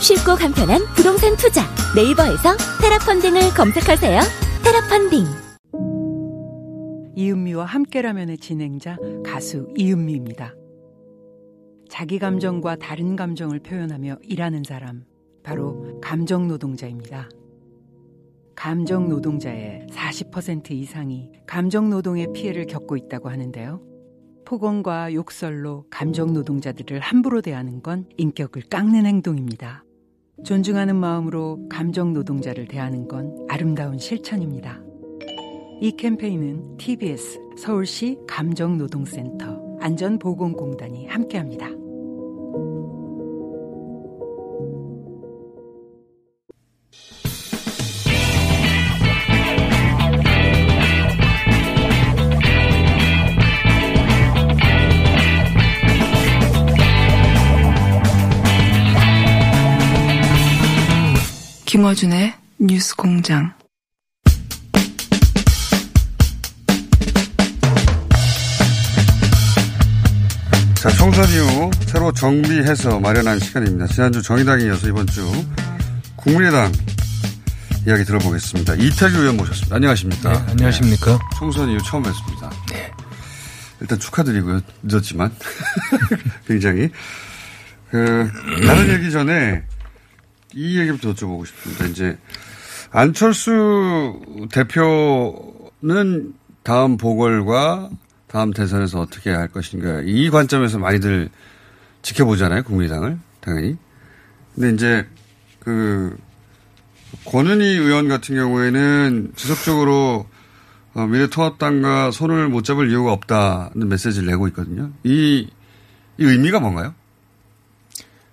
쉽고 간편한 부동산 투자 네이버에서 테라펀딩을 검색하세요 테라펀딩 이은미와 함께라면의 진행자 가수 이은미입니다. 자기 감정과 다른 감정을 표현하며 일하는 사람, 바로 감정 노동자입니다. 감정 노동자의 40% 이상이 감정 노동의 피해를 겪고 있다고 하는데요. 폭언과 욕설로 감정 노동자들을 함부로 대하는 건 인격을 깎는 행동입니다. 존중하는 마음으로 감정 노동자를 대하는 건 아름다운 실천입니다. 이 캠페인은 TBS 서울시 감정노동센터 안전보건공단이 함께합니다. 김어준의 뉴스 공장. 자, 총선 이후 새로 정비해서 마련한 시간입니다. 지난주 정의당에 이어서 이번 주 국민의당 이야기 들어보겠습니다. 이태규 의원 모셨습니다. 안녕하십니까. 네, 안녕하십니까. 네, 총선 이후 처음 뵙습니다. 네. 일단 축하드리고요. 늦었지만. 굉장히. 그, 다른 얘기 전에 이 얘기부터 여쭤보고 싶습니다. 이제 안철수 대표는 다음 보궐과 다음 대선에서 어떻게 할 것인가 이 관점에서 많이들 지켜보잖아요 국민의당을 당연히. 근데 이제 그 권은희 의원 같은 경우에는 지속적으로 어, 미래통합당과 손을 못 잡을 이유가 없다는 메시지를 내고 있거든요. 이, 이 의미가 뭔가요?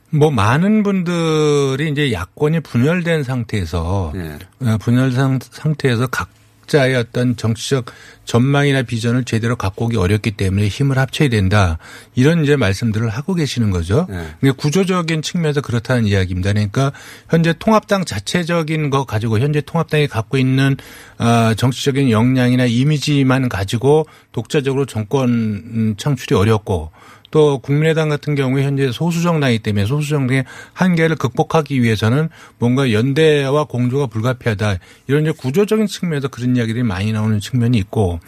뭐 많은 분들이 이제 야권이 분열된 상태에서 네. 분열 상, 상태에서 각자의 어떤 정치적 전망이나 비전을 제대로 갖고 오기 어렵기 때문에 힘을 합쳐야 된다. 이런 이제 말씀들을 하고 계시는 거죠. 네. 근데 구조적인 측면에서 그렇다는 이야기입니다. 그러니까 현재 통합당 자체적인 거 가지고 현재 통합당이 갖고 있는 아, 정치적인 역량이나 이미지만 가지고 독자적으로 정권 창출이 어렵고 또 국민의당 같은 경우에 현재 소수정당이기 때문에 소수정당의 한계를 극복하기 위해서는 뭔가 연대와 공조가 불가피하다. 이런 이제 구조적인 측면에서 그런 이야기들이 많이 나오는 측면이 있고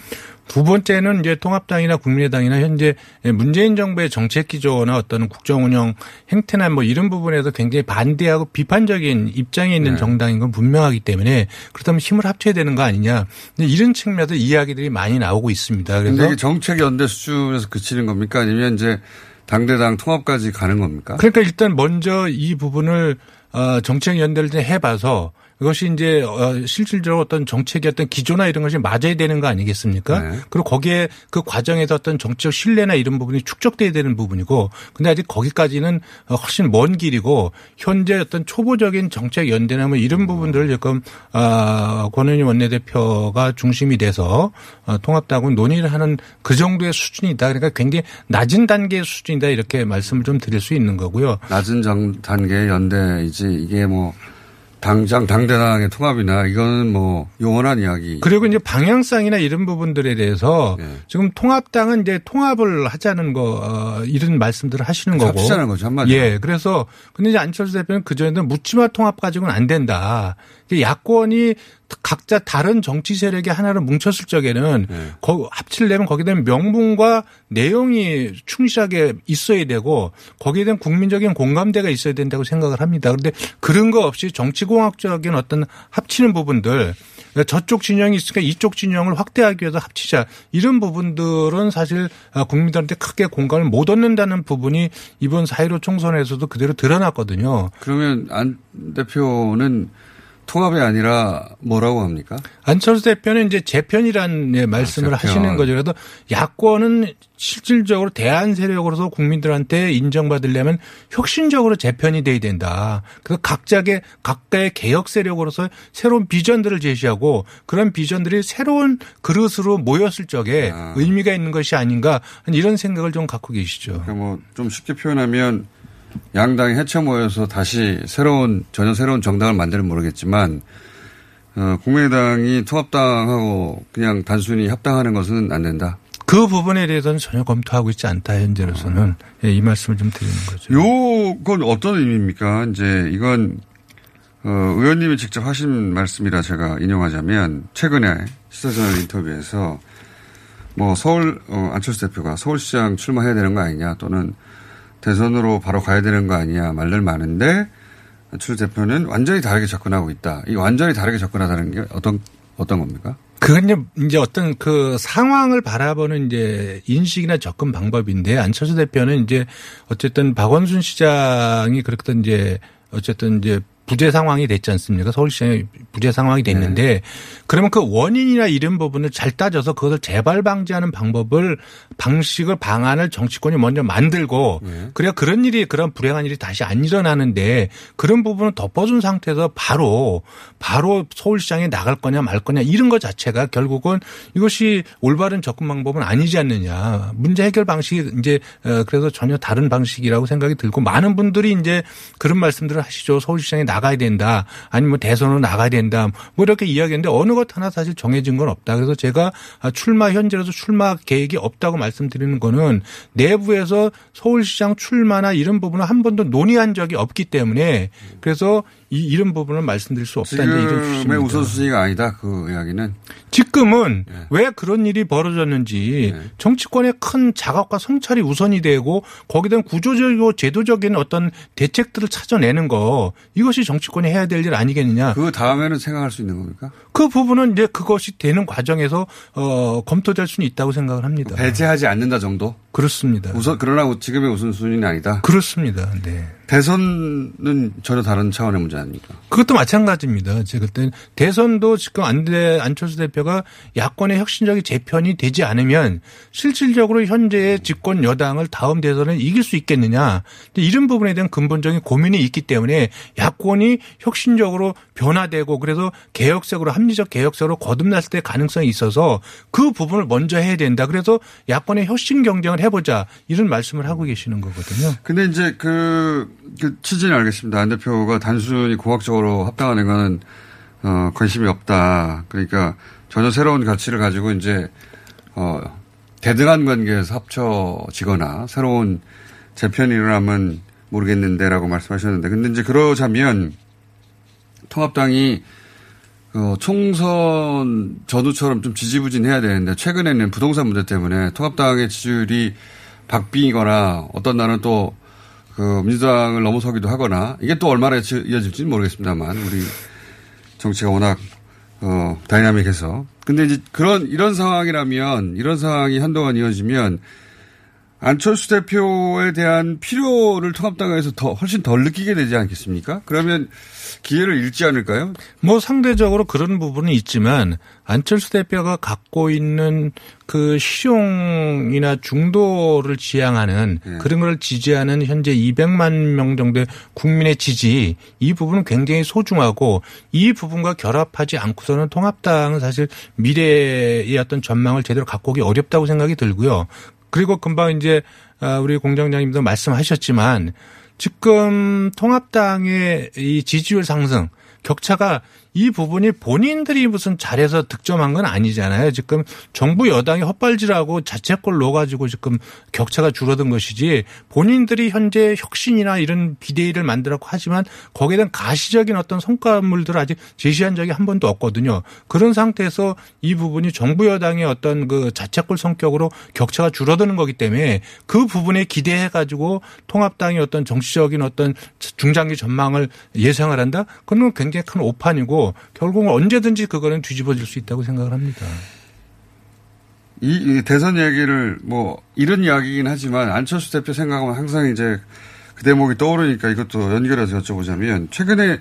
두 번째는 이제 통합당이나 국민의당이나 현재 문재인 정부의 정책 기조나 어떤 국정 운영 행태나 뭐 이런 부분에서 굉장히 반대하고 비판적인 입장에 있는 네. 정당인 건 분명하기 때문에 그렇다면 힘을 합쳐야 되는 거 아니냐 이런 측면에서 이야기들이 많이 나오고 있습니다. 그래서 이게 정책 연대 수준에서 그치는 겁니까? 아니면 이제 당대당 통합까지 가는 겁니까? 그러니까 일단 먼저 이 부분을 어, 정책 연대를 좀 해봐서 그것이 이제 어, 실질적으로 어떤 정책의 어떤 기조나 이런 것이 맞아야 되는 거 아니겠습니까? 네. 그리고 거기에 그 과정에서 어떤 정치적 신뢰나 이런 부분이 축적돼야 되는 부분이고 근데 아직 거기까지는 어, 훨씬 먼 길이고 현재 어떤 초보적인 정책 연대나 뭐 이런 부분들을 조금 아, 권은희 원내대표가 중심이 돼서 어, 통합당하고 논의를 하는 그 정도의 수준이다. 그러니까 굉장히 낮은 단계의 수준이다 이렇게 말씀을 좀 드릴 수 있는 거고요. 낮은 정, 단계의 연대이지 이게 뭐 당장 당대당의 통합이나 이거는 뭐 영원한 이야기. 그리고 이제 방향성이나 이런 부분들에 대해서 네. 지금 통합당은 이제 통합을 하자는 거 어, 이런 말씀들을 하시는 거고. 합치자는 거죠, 한마디로. 예. 그래서 근데 이제 안철수 대표는 그 전에는 묻지마 통합 가지고는 안 된다. 야권이 각자 다른 정치 세력이 하나로 뭉쳤을 적에는 네. 거, 합치려면 거기에 대한 명분과 내용이 충실하게 있어야 되고 거기에 대한 국민적인 공감대가 있어야 된다고 생각을 합니다. 그런데 그런 거 없이 정치공학적인 어떤 합치는 부분들 그러니까 저쪽 진영이 있으니까 이쪽 진영을 확대하기 위해서 합치자 이런 부분들은 사실 아, 국민들한테 크게 공감을 못 얻는다는 부분이 이번 4.15 총선에서도 그대로 드러났거든요. 그러면 안 대표는 통합이 아니라 뭐라고 합니까? 안철수 대표는 이제 재편이라는 예, 말씀을 아, 재편. 하시는 거죠. 그래도 야권은 실질적으로 대안 세력으로서 국민들한테 인정받으려면 혁신적으로 재편이 돼야 된다. 그래서 각자의 각가의 개혁 세력으로서 새로운 비전들을 제시하고 그런 비전들이 새로운 그릇으로 모였을 적에 아. 의미가 있는 것이 아닌가 이런 생각을 좀 갖고 계시죠. 그러니까 뭐 좀 쉽게 표현하면 양당이 해쳐 모여서 다시 새로운 전혀 새로운 정당을 만들면 모르겠지만 어, 국민의당이 통합당하고 그냥 단순히 합당하는 것은 안 된다. 그 부분에 대해서는 전혀 검토하고 있지 않다 현재로서는 예, 이 말씀을 좀 드리는 거죠. 요건 어떤 의미입니까? 이제 이건 어, 의원님이 직접 하신 말씀이라 제가 인용하자면 최근에 시사저널 인터뷰에서 뭐 서울 어, 안철수 대표가 서울시장 출마해야 되는 거 아니냐 또는 대선으로 바로 가야 되는 거 아니냐 말들 많은데 안철수 대표는 완전히 다르게 접근하고 있다. 이 완전히 다르게 접근하다는 게 어떤 어떤 겁니까? 그건 이제- 어떤 그 상황을 바라보는 이제 인식이나 접근 방법인데 안철수 대표는 이제 어쨌든 박원순 시장이 그렇게 이제 어쨌든 이제 부재 상황이 됐지 않습니까? 서울시장이 부재 상황이 됐는데 그러면 그 원인이나 이런 부분을 잘 따져서 그것을 재발 방지하는 방법을 방식을 방안을 정치권이 먼저 만들고 그래야 그런 일이 그런 불행한 일이 다시 안 일어나는데 그런 부분을 덮어준 상태에서 바로 바로 서울시장에 나갈 거냐 말 거냐 이런 것 자체가 결국은 이것이 올바른 접근 방법은 아니지 않느냐. 문제 해결 방식이 이제 어, 그래서 전혀 다른 방식이라고 생각이 들고 많은 분들이 이제 그런 말씀들을 하시죠. 서울시장에 나 가야 된다. 아니면 뭐 대선으로 나가야 된다. 뭐 이렇게 이야기했는데 어느 것 하나 사실 정해진 건 없다. 그래서 제가 아, 출마 현재로서 출마 계획이 없다고 말씀드리는 거는 내부에서 서울시장 출마나 이런 부분은 한 번도 논의한 적이 없기 때문에 그래서 이 이런 부분을 말씀드릴 수 없다 이런 지금의. 우선순위가 아니다. 그 이야기는 지금은 예. 왜 그런 일이 벌어졌는지 정치권의 큰 자각과 성찰이 우선이 되고 거기에 대한 구조적이고 제도적인 어떤 대책들을 찾아내는 거 이것이 정치권이 해야 될 일 아니겠느냐. 그 다음에는 생각할 수 있는 겁니까? 그 부분은 이제 그것이 되는 과정에서 어 검토될 수는 있다고 생각을 합니다. 배제하지 않는다 정도. 그렇습니다. 우선 그러나 지금의 우선순위는 아니다. 그렇습니다. 네. 대선은 전혀 다른 차원의 문제 아닙니까? 그것도 마찬가지입니다. 제가 그때 대선도 지금 안돼 안철수 대표가 야권의 혁신적인 재편이 되지 않으면 실질적으로 현재의 집권 여당을 다음 대선에 이길 수 있겠느냐 이런 부분에 대한 근본적인 고민이 있기 때문에 야권이 혁신적으로 변화되고 그래서 개혁색으로 합리적 개혁색으로 거듭났을 때 가능성이 있어서 그 부분을 먼저 해야 된다. 그래서 야권의 혁신 경쟁을 해보자 이런 말씀을 하고 계시는 거거든요. 근데 이제 그, 그 취지는 알겠습니다. 안 대표가 단순히 공학적으로 합당하는 거는 어, 관심이 없다. 그러니까 전혀 새로운 가치를 가지고 이제 어, 대등한 관계에서 합쳐지거나 새로운 재편이 일어나면 모르겠는데라고 말씀하셨는데 근데 이제 그러자면 통합당이 어, 총선 전후처럼 좀 지지부진해야 되는데 최근에는 부동산 문제 때문에 통합당의 지지율이 박빙이거나 어떤 날은 또 그 민주당을 넘어서기도 하거나 이게 또 얼마나 이어질지는 모르겠습니다만 우리 정치가 워낙 어, 다이나믹해서. 근데 이제 그런 이런 상황이라면 이런 상황이 한동안 이어지면 안철수 대표에 대한 필요를 통합당에서 더 훨씬 덜 느끼게 되지 않겠습니까? 그러면 기회를 잃지 않을까요? 뭐 상대적으로 그런 부분은 있지만 안철수 대표가 갖고 있는 그 실용이나 중도를 지향하는 네. 그런 걸 지지하는 현재 200만 명 정도의 국민의 지지 이 부분은 굉장히 소중하고 이 부분과 결합하지 않고서는 통합당은 사실 미래의 어떤 전망을 제대로 갖고 오기 어렵다고 생각이 들고요. 그리고 금방 이제 아, 우리 공장장님도 말씀하셨지만 지금 통합당의 이 지지율 상승 격차가 이 부분이 본인들이 무슨 잘해서 득점한 건 아니잖아요. 지금 정부 여당이 헛발질하고 자책골 넣어가지고 지금 격차가 줄어든 것이지 본인들이 현재 혁신이나 이런 비대위를 만들었고 하지만 거기에 대한 가시적인 어떤 성과물들을 아직 제시한 적이 한 번도 없거든요. 그런 상태에서 이 부분이 정부 여당의 어떤 그 자책골 성격으로 격차가 줄어드는 거기 때문에 그 부분에 기대해가지고 통합당이 어떤 정치적인 어떤 중장기 전망을 예상을 한다? 그건 굉장히 큰 오판이고 결국은 언제든지 그거는 뒤집어질 수 있다고 생각을 합니다. 이, 이 대선 얘기를 뭐 이런 이야기긴 하지만 안철수 대표 생각하면 항상 이제 그 대목이 떠오르니까 이것도 연결해서 여쭤보자면 최근에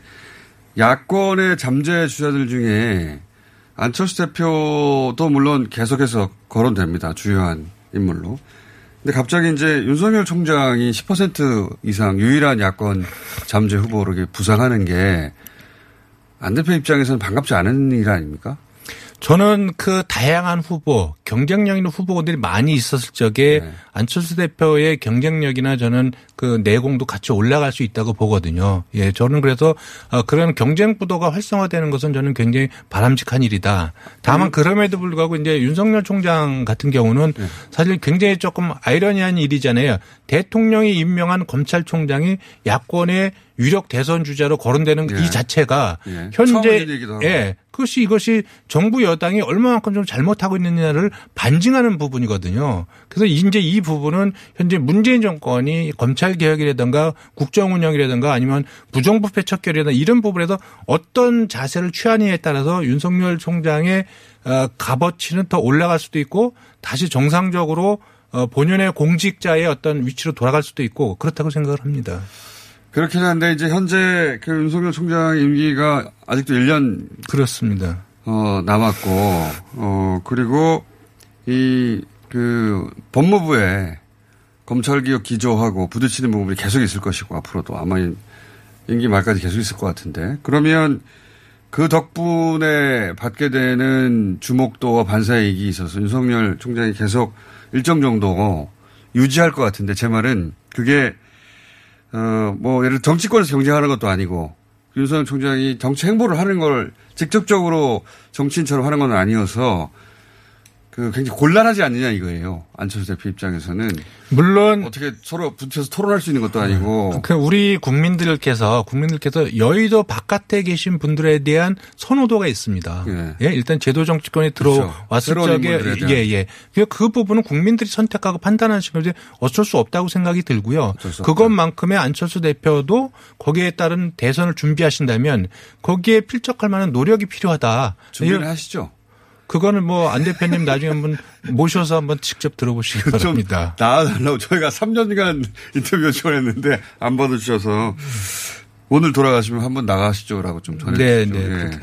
야권의 잠재 주자들 중에 안철수 대표도 물론 계속해서 거론됩니다. 주요한 인물로. 근데 갑자기 이제 윤석열 총장이 10% 이상 유일한 야권 잠재 후보로 부상하는 게 안 대표 입장에서는 반갑지 않은 일 아닙니까? 저는 그 다양한 후보, 경쟁력 있는 후보들이 많이 있었을 적에 네. 안철수 대표의 경쟁력이나 저는 그 내공도 같이 올라갈 수 있다고 보거든요. 예, 저는 그래서 어, 그런 경쟁 구도가 활성화되는 것은 저는 굉장히 바람직한 일이다. 다만 그럼에도 불구하고 이제 윤석열 총장 같은 경우는 네. 사실 굉장히 조금 아이러니한 일이잖아요. 대통령이 임명한 검찰총장이 야권의 유력 대선 주자로 거론되는 예. 이 자체가 예. 처음 현재. 예, 그것이 이것이 정부 여당이 얼마만큼 좀 잘못하고 있느냐를 반증하는 부분이거든요. 그래서 이제 이 부분은 현재 문재인 정권이 검찰 개혁이라든가 국정 운영이라든가 아니면 부정부패 척결이라든가 이런 부분에서 어떤 자세를 취하느냐에 따라서 윤석열 총장의 어, 값어치는 더 올라갈 수도 있고 다시 정상적으로 어, 본연의 공직자의 어떤 위치로 돌아갈 수도 있고 그렇다고 생각을 합니다. 그렇긴 한데 이제 현재 그 윤석열 총장 임기가 아직도 1년 그렇습니다. 어, 남았고, 어, 그리고 이, 그, 법무부에 검찰개혁 기조하고 부딪히는 부분이 계속 있을 것이고, 앞으로도 아마 임기 말까지 계속 있을 것 같은데. 그러면 그 덕분에 받게 되는 주목도와 반사이익이 있어서 윤석열 총장이 계속 일정 정도 유지할 것 같은데, 제 말은 그게, 어, 뭐, 예를 들어 정치권에서 경쟁하는 것도 아니고, 윤석열 총장이 정치 행보를 하는 걸 직접적으로 정치인처럼 하는 건 아니어서 그 굉장히 곤란하지 않느냐 이거예요. 안철수 대표 입장에서는 물론 어떻게 서로 붙여서 토론할 수 있는 것도 아니고 그 우리 국민들께서 국민들께서 여의도 바깥에 계신 분들에 대한 선호도가 있습니다. 예. 예, 일단 제도 정치권에 그렇죠. 들어왔을 새로운 적에 대한. 예, 예. 그, 그 부분은 국민들이 선택하고 판단하시는 게 어쩔 수 없다고 생각이 들고요. 그것만큼의 안철수 대표도 거기에 따른 대선을 준비하신다면 거기에 필적할 만한 노력이 필요하다. 준비를 예, 하시죠. 그거는 뭐 안 대표님 나중에 한번 모셔서 한번 직접 들어보시기 좀 바랍니다. 나와달라고 저희가 3년간 인터뷰 요청했는데 안 받아주셔서 오늘 돌아가시면 한번 나가시죠라고 좀 네, 전해주시죠. 네. 예. 그렇게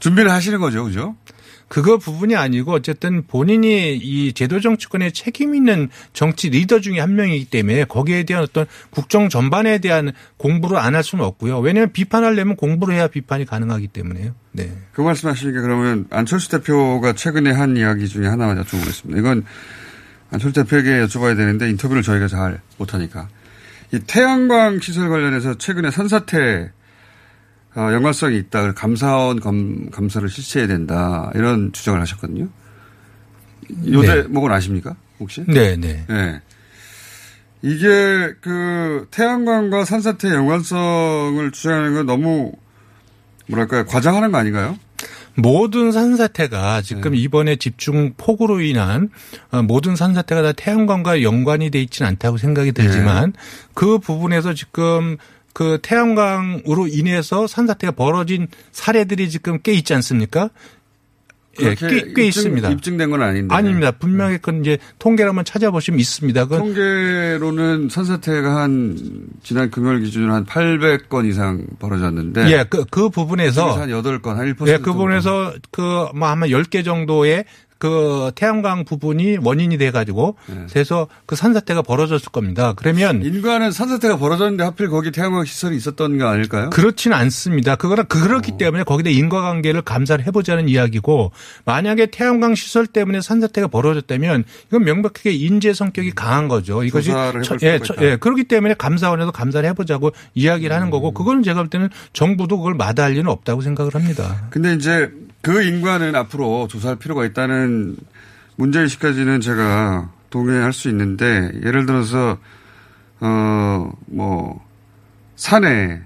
준비를 하시는 거죠, 그죠? 그거 부분이 아니고 어쨌든 본인이 이 제도 정치권에 책임 있는 정치 리더 중에 한 명이기 때문에 거기에 대한 어떤 국정 전반에 대한 공부를 안 할 수는 없고요. 왜냐하면 비판하려면 공부를 해야 비판이 가능하기 때문에요. 네. 그 말씀하시니까 그러면 안철수 대표가 최근에 한 이야기 중에 하나만 여쭤보겠습니다. 이건 안철수 대표에게 여쭤봐야 되는데 인터뷰를 저희가 잘 못하니까. 이 태양광 시설 관련해서 최근에 산사태 어, 연관성이 있다. 감사원 검, 감사를 실시해야 된다. 이런 주장을 하셨거든요. 요 네. 대목은 아십니까? 혹시? 네, 네. 네. 이게 그 태양광과 산사태 연관성을 주장하는 건 너무 뭐랄까요 과장하는 거 아닌가요? 모든 산사태가 지금 네. 이번에 집중 폭우로 인한 어, 모든 산사태가 다 태양광과 연관이 돼 있지는 않다고 생각이 들지만 네. 그 부분에서 지금 그 태양광으로 인해서 산사태가 벌어진 사례들이 지금 꽤 있지 않습니까? 예, 꽤, 꽤 입증- 있습니다. 입증된 건 아닌데. 아닙니다. 분명히 그건 이제 통계를 한번 찾아보시면 있습니다. 그건 통계로는 산사태가 한 지난 금요일 기준으로 한 800건 이상 벌어졌는데 예, 그, 그 부분에서 한 8건, 한 1%. 예, 그 부분에서 그, 뭐 아마 10개 정도의 그 태양광 부분이 원인이 돼 가지고 네. 그래서 그 산사태가 벌어졌을 겁니다. 그러면 인간은 산사태가 벌어졌는데 하필 거기 태양광 시설이 있었던 거 아닐까요? 그렇지는 않습니다. 그거는 그렇기 어. 때문에 거기다 인과관계를 감사를 해보자는 이야기고 만약에 태양광 시설 때문에 산사태가 벌어졌다면 이건 명백하게 인재 성격이 강한 거죠. 이것이 예, 처-. 예, 그렇기 때문에 감사원에서 감사를 해보자고 이야기를 하는 음. 거고 그거는 제가 볼 때는 정부도 그걸 마다할 리는 없다고 생각을 합니다. 근데 이제 그 인과는 앞으로 조사할 필요가 있다는 문제의식까지는 제가 동의할 수 있는데 예를 들어서 어 뭐 산에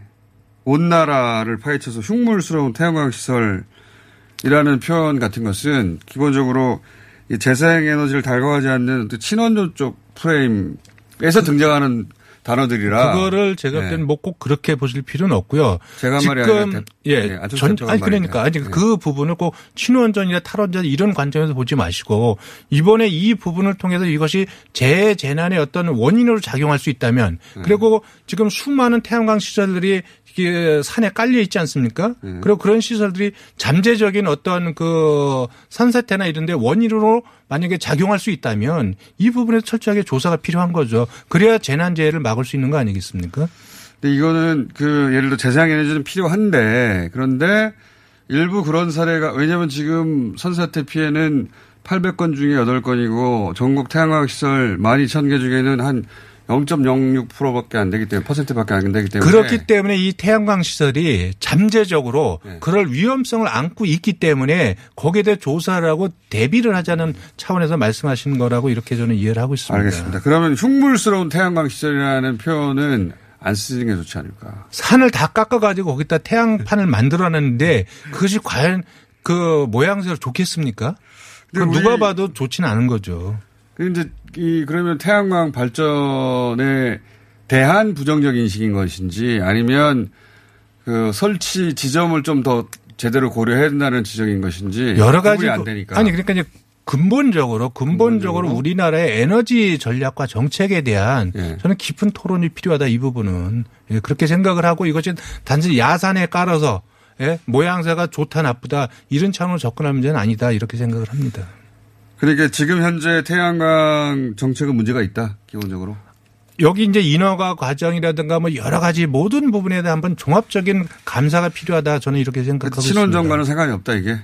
온 나라를 파헤쳐서 흉물스러운 태양광 시설이라는 표현 같은 것은 기본적으로 이 재생 에너지를 달궈하지 않는 또 친원조 쪽 프레임에서 등장하는 단어들이라 그거를 제가 볼 네. 때는 뭐 꼭 그렇게 보실 필요는 없고요. 제가 지금 대- 예, 네, 전 아니 그러니까. 아니 네. 그 부분을 꼭 친원전이나 탈원전 이런 관점에서 보지 마시고 이번에 이 부분을 통해서 이것이 재재난의 어떤 원인으로 작용할 수 있다면 네. 그리고 지금 수많은 태양광 시설들이 이게 산에 깔려 있지 않습니까? 네. 그리고 그런 시설들이 잠재적인 어떤 그 산사태나 이런 데 원인으로 만약에 작용할 수 있다면 이 부분에 철저하게 조사가 필요한 거죠. 그래야 재난재해를 막을 수 있는 거 아니겠습니까? 근데 이거는 그 예를 들어 재생에너지는 필요한데 그런데 일부 그런 사례가 왜냐하면 지금 선사태 피해는 800건 중에 8건이고 전국 태양광 시설 12,000개 중에는 한 0.06%밖에 안 되기 때문에 퍼센트밖에 안 되기 때문에 그렇기 때문에 이 태양광 시설이 잠재적으로 네. 그럴 위험성을 안고 있기 때문에 거기에 대해 조사를 하고 대비를 하자는 차원에서 말씀하신 거라고 이렇게 저는 이해를 하고 있습니다. 알겠습니다. 그러면 흉물스러운 태양광 시설이라는 표현은 안 쓰는 게 좋지 않을까? 산을 다 깎아 가지고 거기다 태양판을 만들어놨는데 그것이 과연 그 모양새로 좋겠습니까? 누가 봐도 좋지는 않은 거죠. 근데 이제 이 그러면 태양광 발전에 대한 부정적 인식인 것인지 아니면 그 설치 지점을 좀 더 제대로 고려해야 된다는 지적인 것인지 여러 가지 안 그- 되니까 아니 그러니까 이제 근본적으로 근본적으로 근본적으로? 우리나라의 에너지 전략과 정책에 대한 예. 저는 깊은 토론이 필요하다 이 부분은 예, 그렇게 생각을 하고 이것이 단지 야산에 깔아서 예, 모양새가 좋다 나쁘다 이런 차원으로 접근할 문제는 아니다 이렇게 생각을 합니다. 그러니까 지금 현재 태양광 정책은 문제가 있다 기본적으로 여기 이제 인허가 과정이라든가 뭐 여러 가지 모든 부분에 대한 한번 종합적인 감사가 필요하다 저는 이렇게 생각하고 있습니다. 친원전과는 상관이 없다 이게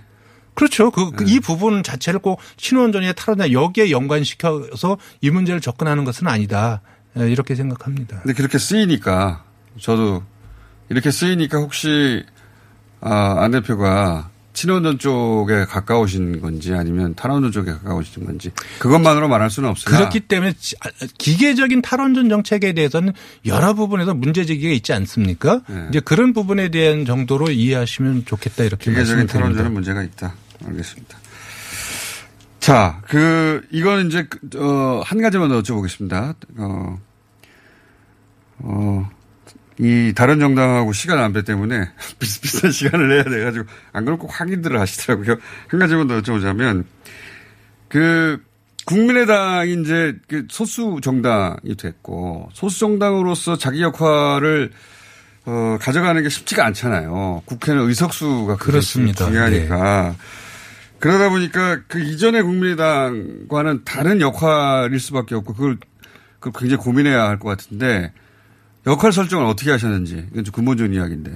그렇죠. 그, 네. 그이 부분 자체를 꼭 신원전에 탈환 여기에 연관시켜서 이 문제를 접근하는 것은 아니다. 예, 이렇게 생각합니다. 근데 그렇게 쓰이니까 저도 이렇게 쓰이니까 혹시 아, 안 대표가 친원전 쪽에 가까우신 건지 아니면 탈원전 쪽에 가까우신 건지 그것만으로 말할 수는 없으나 그렇기 때문에 지- 아, 기계적인 탈원전 정책에 대해서는 여러 부분에서 문제제기가 있지 않습니까? 네. 이제 그런 부분에 대한 정도로 이해하시면 좋겠다 이렇게 기계적인 탈원전은. 문제가 있다. 알겠습니다. 자, 그, 이거는 이제, 그, 어, 한 가지만 더 여쭤보겠습니다. 어, 어, 이 다른 정당하고 시간 안배 때문에 비슷비슷한 시간을 내야 돼가지고 안 그러면 꼭 확인들을 하시더라고요. 한 가지만 더 여쭤보자면 그 국민의당이 이제 그 소수 정당이 됐고 소수 정당으로서 자기 역할을 어, 가져가는 게 쉽지가 않잖아요. 국회는 의석수가 그렇습니다. 중요하니까. 그러다 보니까 그 이전의 국민의당과는 다른 역할일 수밖에 없고 그걸, 그걸 굉장히 고민해야 할 것 같은데 역할 설정을 어떻게 하셨는지 이건 좀 근본적인 이야기인데.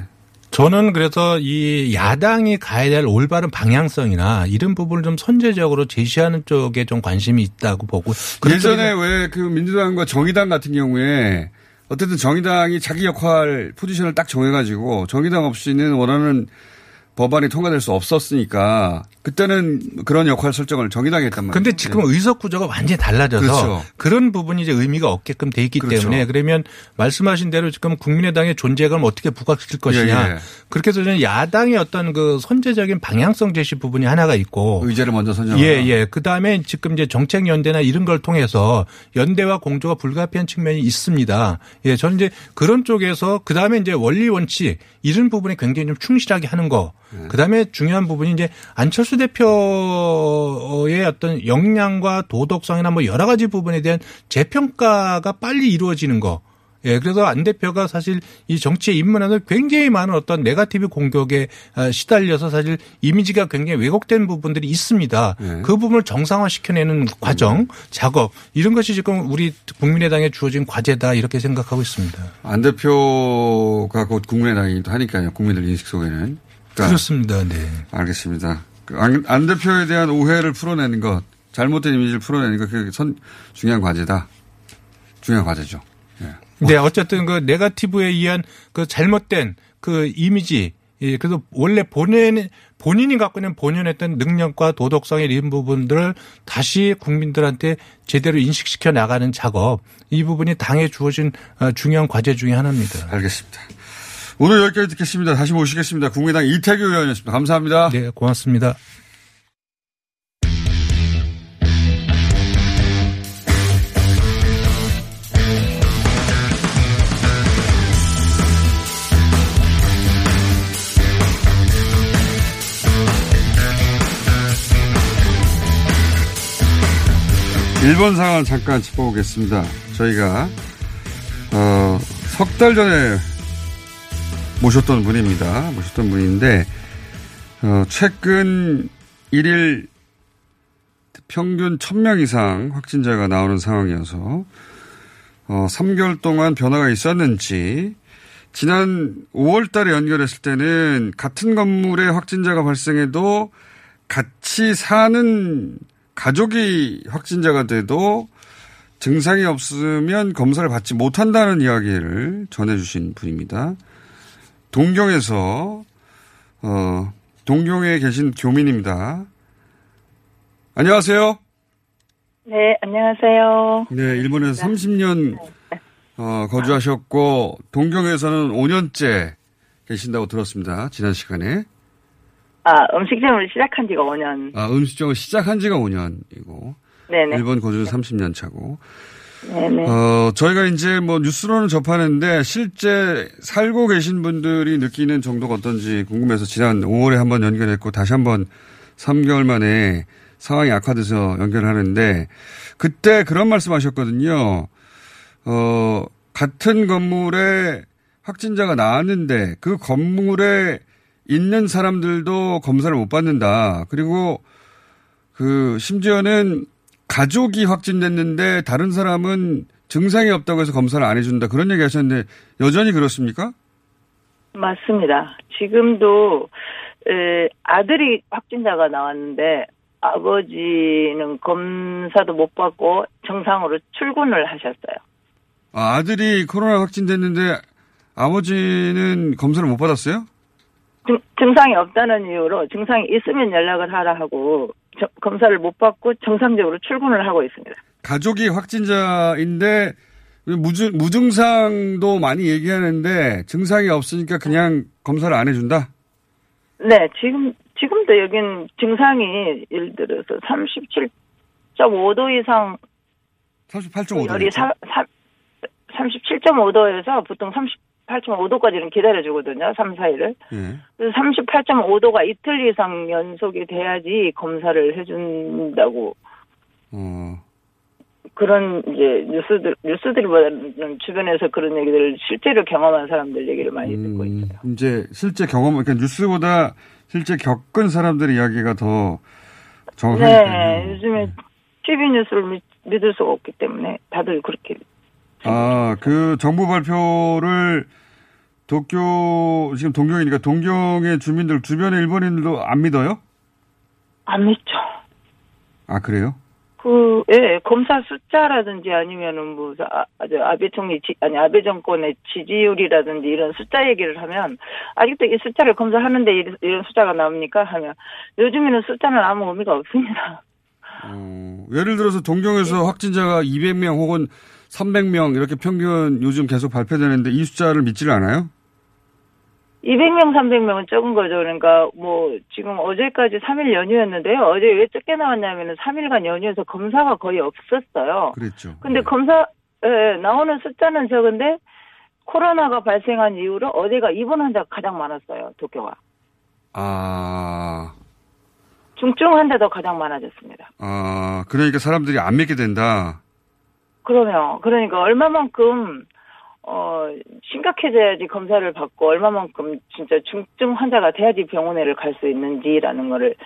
저는 그래서 이 야당이 가야 될 올바른 방향성이나 이런 부분을 좀 선제적으로 제시하는 쪽에 좀 관심이 있다고 보고 예전에 왜 그 민주당과 정의당 같은 경우에 어쨌든 정의당이 자기 역할 포지션을 딱 정해가지고 정의당 없이는 원하는 법안이 통과될 수 없었으니까 그때는 그런 역할 설정을 정의당이 했단 말이에요. 근데 지금 의석 구조가 완전히 달라져서 그렇죠. 그런 부분이 이제 의미가 없게끔 돼 있기 그렇죠. 때문에 그러면 말씀하신 대로 지금 국민의당의 존재감을 어떻게 부각시킬 것이냐 예, 예. 그렇게 해서 저는 야당의 어떤 그 선제적인 방향성 제시 부분이 하나가 있고 의제를 먼저 선정하라. 예, 예. 그 다음에 지금 이제 정책 연대나 이런 걸 통해서 연대와 공조가 불가피한 측면이 있습니다. 예, 저는 이제 그런 쪽에서 그 다음에 이제 원리 원칙 이런 부분에 굉장히 좀 충실하게 하는 거. 그 다음에 중요한 부분이 이제 안철수 대표의 어떤 역량과 도덕성이나 뭐 여러 가지 부분에 대한 재평가가 빨리 이루어지는 거. 예, 그래서 안 대표가 사실 이 정치에 입문하는 굉장히 많은 어떤 네가티브 공격에 아, 시달려서 사실 이미지가 굉장히 왜곡된 부분들이 있습니다. 네. 그 부분을 정상화시켜내는 과정, 작업 이런 것이 지금 우리 국민의당에 주어진 과제다 이렇게 생각하고 있습니다. 안 대표가 곧 국민의당이기도 하니까요. 국민들 인식 속에는. 그러니까 그렇습니다. 네. 알겠습니다. 그 안, 안 대표에 대한 오해를 풀어내는 것, 잘못된 이미지를 풀어내는 것, 그게 선, 중요한 과제다. 중요한 과제죠. 예. 네, 어쨌든 그 네가티브에 의한 그 잘못된 그 이미지, 예, 그래서 원래 본인, 본인이 갖고 있는 본연했던 능력과 도덕성의 이런 부분들을 다시 국민들한테 제대로 인식시켜 나가는 작업, 이 부분이 당에 주어진 어, 중요한 과제 중의 하나입니다. 알겠습니다. 오늘 여기까지 듣겠습니다. 다시 모시겠습니다. 국민의당 이태규 의원이었습니다. 감사합니다. 네, 고맙습니다. 일본 상황 잠깐 짚어보겠습니다. 저희가 어, 석 달 전에 모셨던 분입니다. 모셨던 분인데, 어, 최근 1일 평균 1000명 이상 확진자가 나오는 상황이어서, 어, 3개월 동안 변화가 있었는지, 지난 5월 달에 연결했을 때는 같은 건물에 확진자가 발생해도 같이 사는 가족이 확진자가 돼도 증상이 없으면 검사를 받지 못한다는 이야기를 전해주신 분입니다. 동경에서 어, 동경에 계신 교민입니다. 안녕하세요. 네, 안녕하세요. 네, 일본에서 30년 어, 거주하셨고 동경에서는 5년째 계신다고 들었습니다. 지난 시간에. 아, 음식점을 시작한 지가 5년. 아, 음식점을 시작한 지가 5년이고. 네네. 일본 거주는 30년 차고. 네네. 어, 저희가 이제 뭐 뉴스로는 접하는데 실제 살고 계신 분들이 느끼는 정도가 어떤지 궁금해서 지난 5월에 한번 연결했고 다시 한번 3개월 만에 상황이 악화돼서 연결하는데 그때 그런 말씀 하셨거든요. 어, 같은 건물에 확진자가 나왔는데 그 건물에 있는 사람들도 검사를 못 받는다. 그리고 그 심지어는 가족이 확진됐는데 다른 사람은 증상이 없다고 해서 검사를 안 해준다. 그런 얘기 하셨는데 여전히 그렇습니까? 맞습니다. 지금도 에, 아들이 확진자가 나왔는데 아버지는 검사도 못 받고 정상으로 출근을 하셨어요. 아, 아들이 코로나 확진됐는데 아버지는 검사를 못 받았어요? 증, 증상이 없다는 이유로 증상이 있으면 연락을 하라 하고 저- 검사를 못 받고 정상적으로 출근을 하고 있습니다. 가족이 확진자인데 무증, 무증상도 많이 얘기하는데 증상이 없으니까 그냥 검사를 안 해준다? 네, 지금 지금도 여긴 증상이 예를 들어서 37.5도 이상 38.5도. 열이 사, 사, 37.5도에서 보통 38.5도까지는 기다려주거든요. 3, 4일을. 예. 그래서 38.5도가 이틀 이상 연속이 돼야지 검사를 해준다고 어, 그런 이제 뉴스들 뉴스들보다는 주변에서 그런 얘기들을 실제로 경험한 사람들 얘기를 많이 듣고 음, 있어요. 이제 실제 경험, 그러니까 뉴스보다 실제 겪은 사람들의 이야기가 더 정확하니까요. 네, 요즘에 TV 뉴스를 믿, 믿을 수가 없기 때문에 다들 그렇게 아, 그 정부 발표를 도쿄, 지금 동경이니까 동경의 주민들, 주변의 일본인들도 안 믿어요? 안 믿죠. 아, 그래요? 그, 예, 검사 숫자라든지 아니면은 뭐, 아, 아베 총리, 지, 아니, 아베 정권의 지지율이라든지 이런 숫자 얘기를 하면, 아직도 이 숫자를 검사하는데 이런, 이런 숫자가 나옵니까? 하면, 요즘에는 숫자는 아무 의미가 없습니다. 어, 예를 들어서 동경에서 확진자가 200명 혹은 300명 이렇게 평균 요즘 계속 발표되는데 이 숫자를 믿지를 않아요? 200명, 300명은 적은 거죠. 그러니까 뭐, 지금 어제까지 3일 연휴였는데요. 어제 왜 적게 나왔냐면은 3일간 연휴에서 검사가 거의 없었어요. 그랬죠. 근데 검사, 예, 나오는 숫자는 적은데, 코로나가 발생한 이후로 어제가 입원 환자가 가장 많았어요, 도쿄가. 아, 중증 환자도 가장 많아졌습니다. 아, 그러니까 사람들이 안 믿게 된다. 그러면, 그러니까 얼마만큼, 어, 심각해져야지 검사를 받고, 얼마만큼 진짜 중증 환자가 돼야지 병원에를 갈 수 있는지라는 거를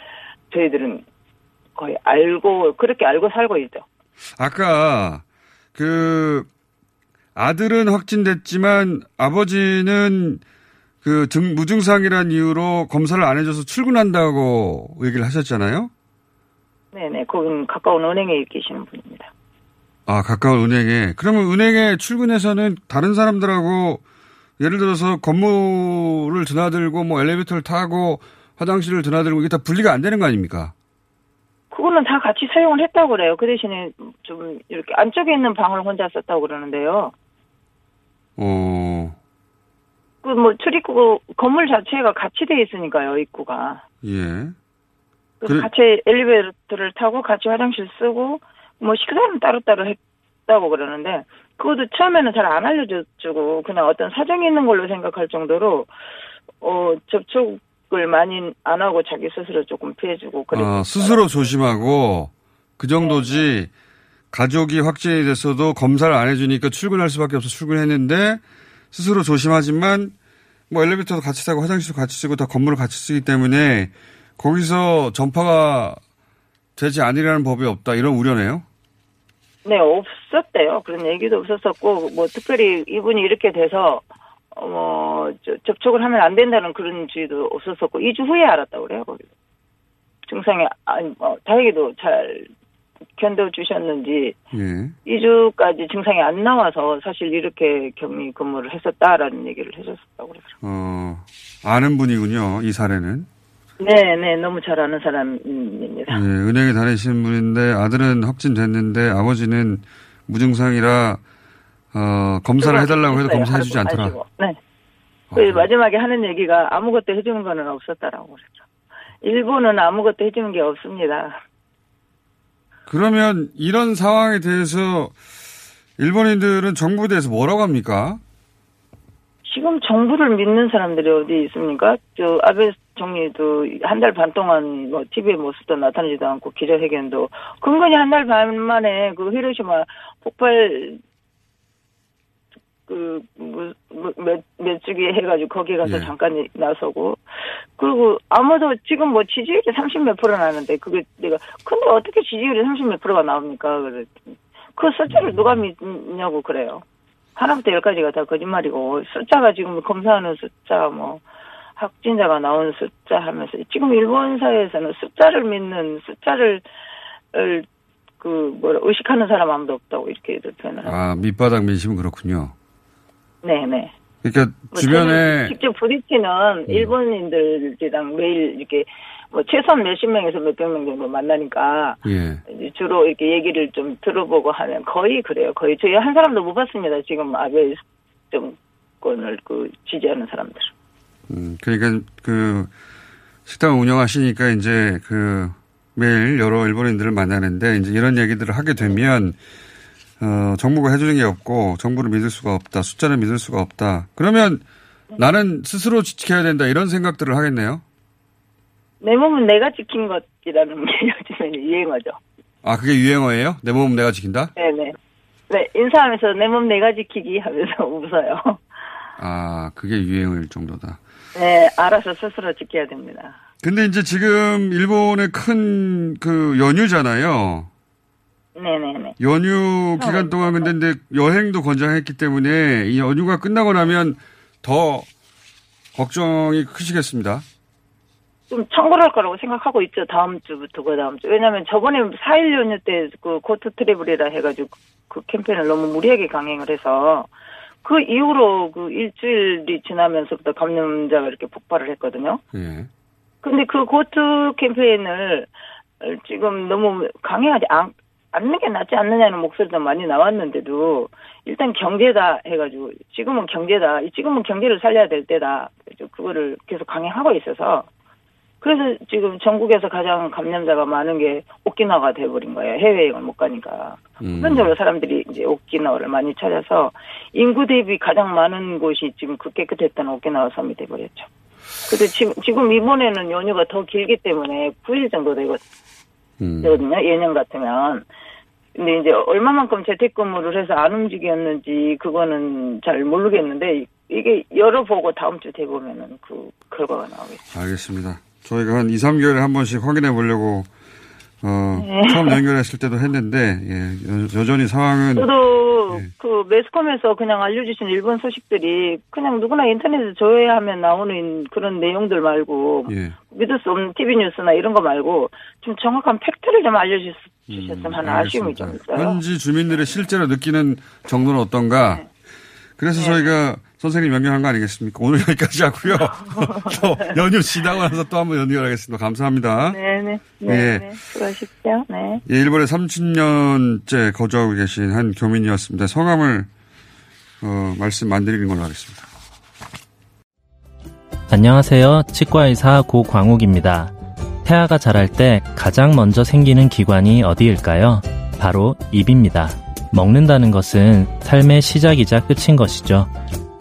저희들은 거의 알고, 그렇게 알고 살고 있죠. 아까 그 아들은 확진됐지만 아버지는 그 등, 무증상이란 이유로 검사를 안 해줘서 출근한다고 얘기를 하셨잖아요. 네네, 거긴 가까운 은행에 계시는 분입니다. 아, 가까운 은행에. 그러면 은행에 출근해서는 다른 사람들하고 예를 들어서 건물을 드나들고 뭐 엘리베이터를 타고 화장실을 드나들고 이게 다 분리가 안 되는 거 아닙니까? 그거는 다 같이 사용을 했다고 그래요. 그 대신에 좀 이렇게 안쪽에 있는 방을 혼자 썼다고 그러는데요. 어, 그 뭐 출입구 건물 자체가 같이 돼 있으니까요, 입구가. 예. 그래서 그래- 같이 엘리베이터를 타고 같이 화장실 쓰고 뭐 식사는 따로따로 했다고 그러는데 그것도 처음에는 잘 안 알려주고 그냥 어떤 사정이 있는 걸로 생각할 정도로 어 접촉을 많이 안 하고 자기 스스로 조금 피해주고 그랬 아, 스스로 조심하고 그 정도지 가족이 확진이 됐어도 검사를 안 해주니까 출근할 수밖에 없어 출근했는데 스스로 조심하지만 뭐 엘리베이터도 같이 타고 화장실도 같이 쓰고 다 건물을 같이 쓰기 때문에 거기서 전파가 되지 않으라는 법이 없다 이런 우려네요. 네, 없었대요. 그런 얘기도 없었었고, 뭐, 특별히 이분이 이렇게 돼서, 어, 뭐, 저, 접촉을 하면 안 된다는 그런 주의도 없었었고, 2주 후에 알았다고 그래요, 거기서. 증상이, 아니, 뭐, 다행히도 잘 견뎌주셨는지, 예. 2주까지 증상이 안 나와서 사실 이렇게 격리 근무를 했었다라는 얘기를 해줬었다고 그러더라고요. 어, 아는 분이군요. 이 사례는. 네, 네, 너무 잘 아는 사람입니다. 예, 은행에 다니시는 분인데 아들은 확진됐는데 아버지는 무증상이라 어, 검사를 해달라고 해도 했어요. 검사해주지 않더라. 하시고. 네. 어, 그 마지막에 하는 얘기가 아무것도 해주는 거는 없었다라고 그랬죠. 일본은 아무것도 해주는 게 없습니다. 그러면 이런 상황에 대해서 일본인들은 정부에 대해서 뭐라고 합니까? 지금 정부를 믿는 사람들이 어디 있습니까? 저 아베 총리도 한 달 반 동안 뭐 TV의 모습도 나타나지도 않고 기자회견도 근근히 한 달 반 만에 그 히로시마 폭발 그몇 주기 해가지고 거기 가서 예. 잠깐 나서고 그리고 아무도 지금 뭐 지지율이 30몇 프로 나는데 그게 내가 근데 어떻게 지지율이 30몇 프로가 나옵니까? 그랬더니 그 숫자를 누가 믿냐고 그래요. 하나부터 열까지가 다 거짓말이고 숫자가 지금 검사하는 숫자 뭐 확진자가 나온 숫자 하면서 지금 일본 사회에서는 숫자를 믿는 숫자를 을그 뭐라 의식하는 사람 아무도 없다고 이렇게 표현을 하고 아, 밑바닥 민심은 그렇군요. 네네 그러니까 뭐 주변에 직접 부딪히는 일본인들이랑 매일 이렇게 뭐 최소한 몇십 명에서 몇백 명 정도 만나니까 예. 주로 이렇게 얘기를 좀 들어보고 하면 거의 그래요. 거의 저희 한 사람도 못 봤습니다. 지금 아베 정권을 그 지지하는 사람들. 음, 그러니까 그 식당 운영하시니까 이제 그 매일 여러 일본인들을 만나는데 이제 이런 얘기들을 하게 되면 어, 정부가 해주는 게 없고 정부를 믿을 수가 없다. 숫자를 믿을 수가 없다. 그러면 나는 스스로 지켜야 된다. 이런 생각들을 하겠네요. 내 몸은 내가 지킨 것이라는 게 요즘에는 유행어죠. 아, 그게 유행어예요? 내 몸은 내가 지킨다? 네네. 네, 인사하면서 내 몸 내가 지키기 하면서 웃어요. 아, 그게 유행어일 정도다. 네, 알아서 스스로 지켜야 됩니다. 근데 이제 지금 일본의 큰 그 연휴잖아요. 네네네. 연휴 기간 동안 근데, 근데 여행도 권장했기 때문에 이 연휴가 끝나고 나면 더 걱정이 크시겠습니다. 좀 청구할 거라고 생각하고 있죠. 다음 주부터 그 다음 주. 왜냐하면 저번에 4일 연휴 때그 고트 트래블이라 해가지고 그 캠페인을 너무 무리하게 강행을 해서 그 이후로 그 일주일이 지나면서부터 감염자가 이렇게 폭발을 했거든요. 예. 근데 그 고트 캠페인을 지금 너무 강행하지 않, 않는 게 낫지 않느냐는 목소리도 많이 나왔는데도 일단 경제다 해가지고 지금은 경제다. 지금은 경제를 살려야 될 때다. 그거를 계속 강행하고 있어서 그래서 지금 전국에서 가장 감염자가 많은 게 오키나와가 돼버린 거예요. 해외여행을 못 가니까. 음. 우선적으로 사람들이 이제 오키나와를 많이 찾아서 인구 대비 가장 많은 곳이 지금 그 깨끗했던 오키나와 섬이 돼버렸죠. 근데 지금, 지금 이번에는 연휴가 더 길기 때문에 9일 정도 되 거든요. 음. 예년 같으면. 근데 이제 얼마만큼 재택근무를 해서 안 움직였는지 그거는 잘 모르겠는데 이게 열어보고 다음 주 돼보면은 그 결과가 나오겠죠. 알겠습니다. 저희가 한 2, 3개월에 한 번씩 확인해 보려고 어, 네. 처음 연결했을 때도 했는데 예, 여, 전히 상황은 저도 네. 그 매스컴에서 그냥 알려주신 일본 소식들이 그냥 누구나 인터넷에 조회하면 나오는 그런 내용들 말고 예. 믿을 수 없는 TV 뉴스나 이런 거 말고 좀 정확한 팩트를 좀 알려주셨으면 음, 하는 아쉬움이 좀. 있어요. 현지 주민들이 실제로 느끼는 정도는 어떤가? 네. 그래서 저희가 선생님 명령한 거 아니겠습니까? 오늘 여기까지 하고요. 또 연휴 지나고 나서 또 한번 연결하겠습니다. 감사합니다. 네네. 예. 네네. 수고하십시오. 네. 예, 일본에 30년째 거주하고 계신 한 교민이었습니다. 성함을 어, 말씀 안 드리는 걸로 하겠습니다. 안녕하세요. 치과의사 고광욱입니다. 태아가 자랄 때 가장 먼저 생기는 기관이 어디일까요? 바로 입입니다. 먹는다는 것은 삶의 시작이자 끝인 것이죠.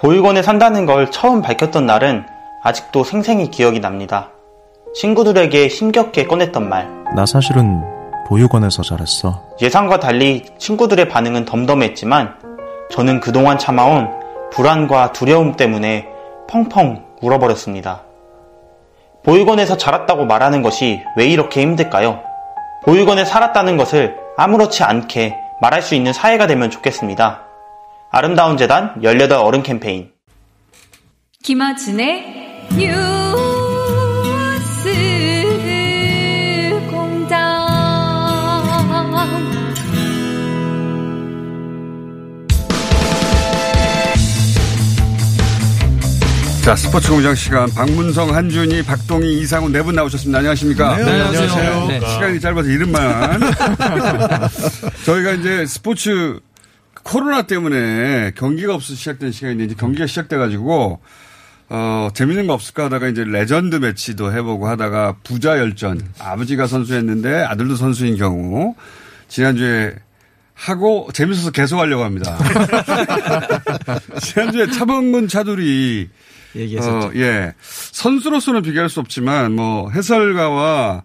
보육원에 산다는 걸 처음 밝혔던 날은 아직도 생생히 기억이 납니다. 친구들에게 힘겹게 꺼냈던 말. 나 사실은 보육원에서 자랐어. 예상과 달리 친구들의 반응은 덤덤했지만 저는 그동안 참아온 불안과 두려움 때문에 펑펑 울어버렸습니다. 보육원에서 자랐다고 말하는 것이 왜 이렇게 힘들까요? 보육원에 살았다는 것을 아무렇지 않게 말할 수 있는 사회가 되면 좋겠습니다. 아름다운 재단 18 어른 캠페인 김어준의 뉴스 공장 자, 스포츠 공장 시간. 박문성, 한준희, 박동희, 이상훈 네 분 나오셨습니다. 안녕하십니까? 네, 안녕하세요. 네, 시간이 짧아서 이름만. 저희가 이제 스포츠 코로나 때문에 경기가 없어 시작된 시간인데 이제 경기가 시작돼가지고 어, 재밌는 거 없을까 하다가 이제 레전드 매치도 해보고 하다가 부자 열전. 아버지가 선수였는데 아들도 선수인 경우 지난주에 하고 재밌어서 계속 하려고 합니다. 지난주에 차범근 차돌이 얘기했었죠. 어, 예. 선수로서는 비교할 수 없지만 뭐 해설가와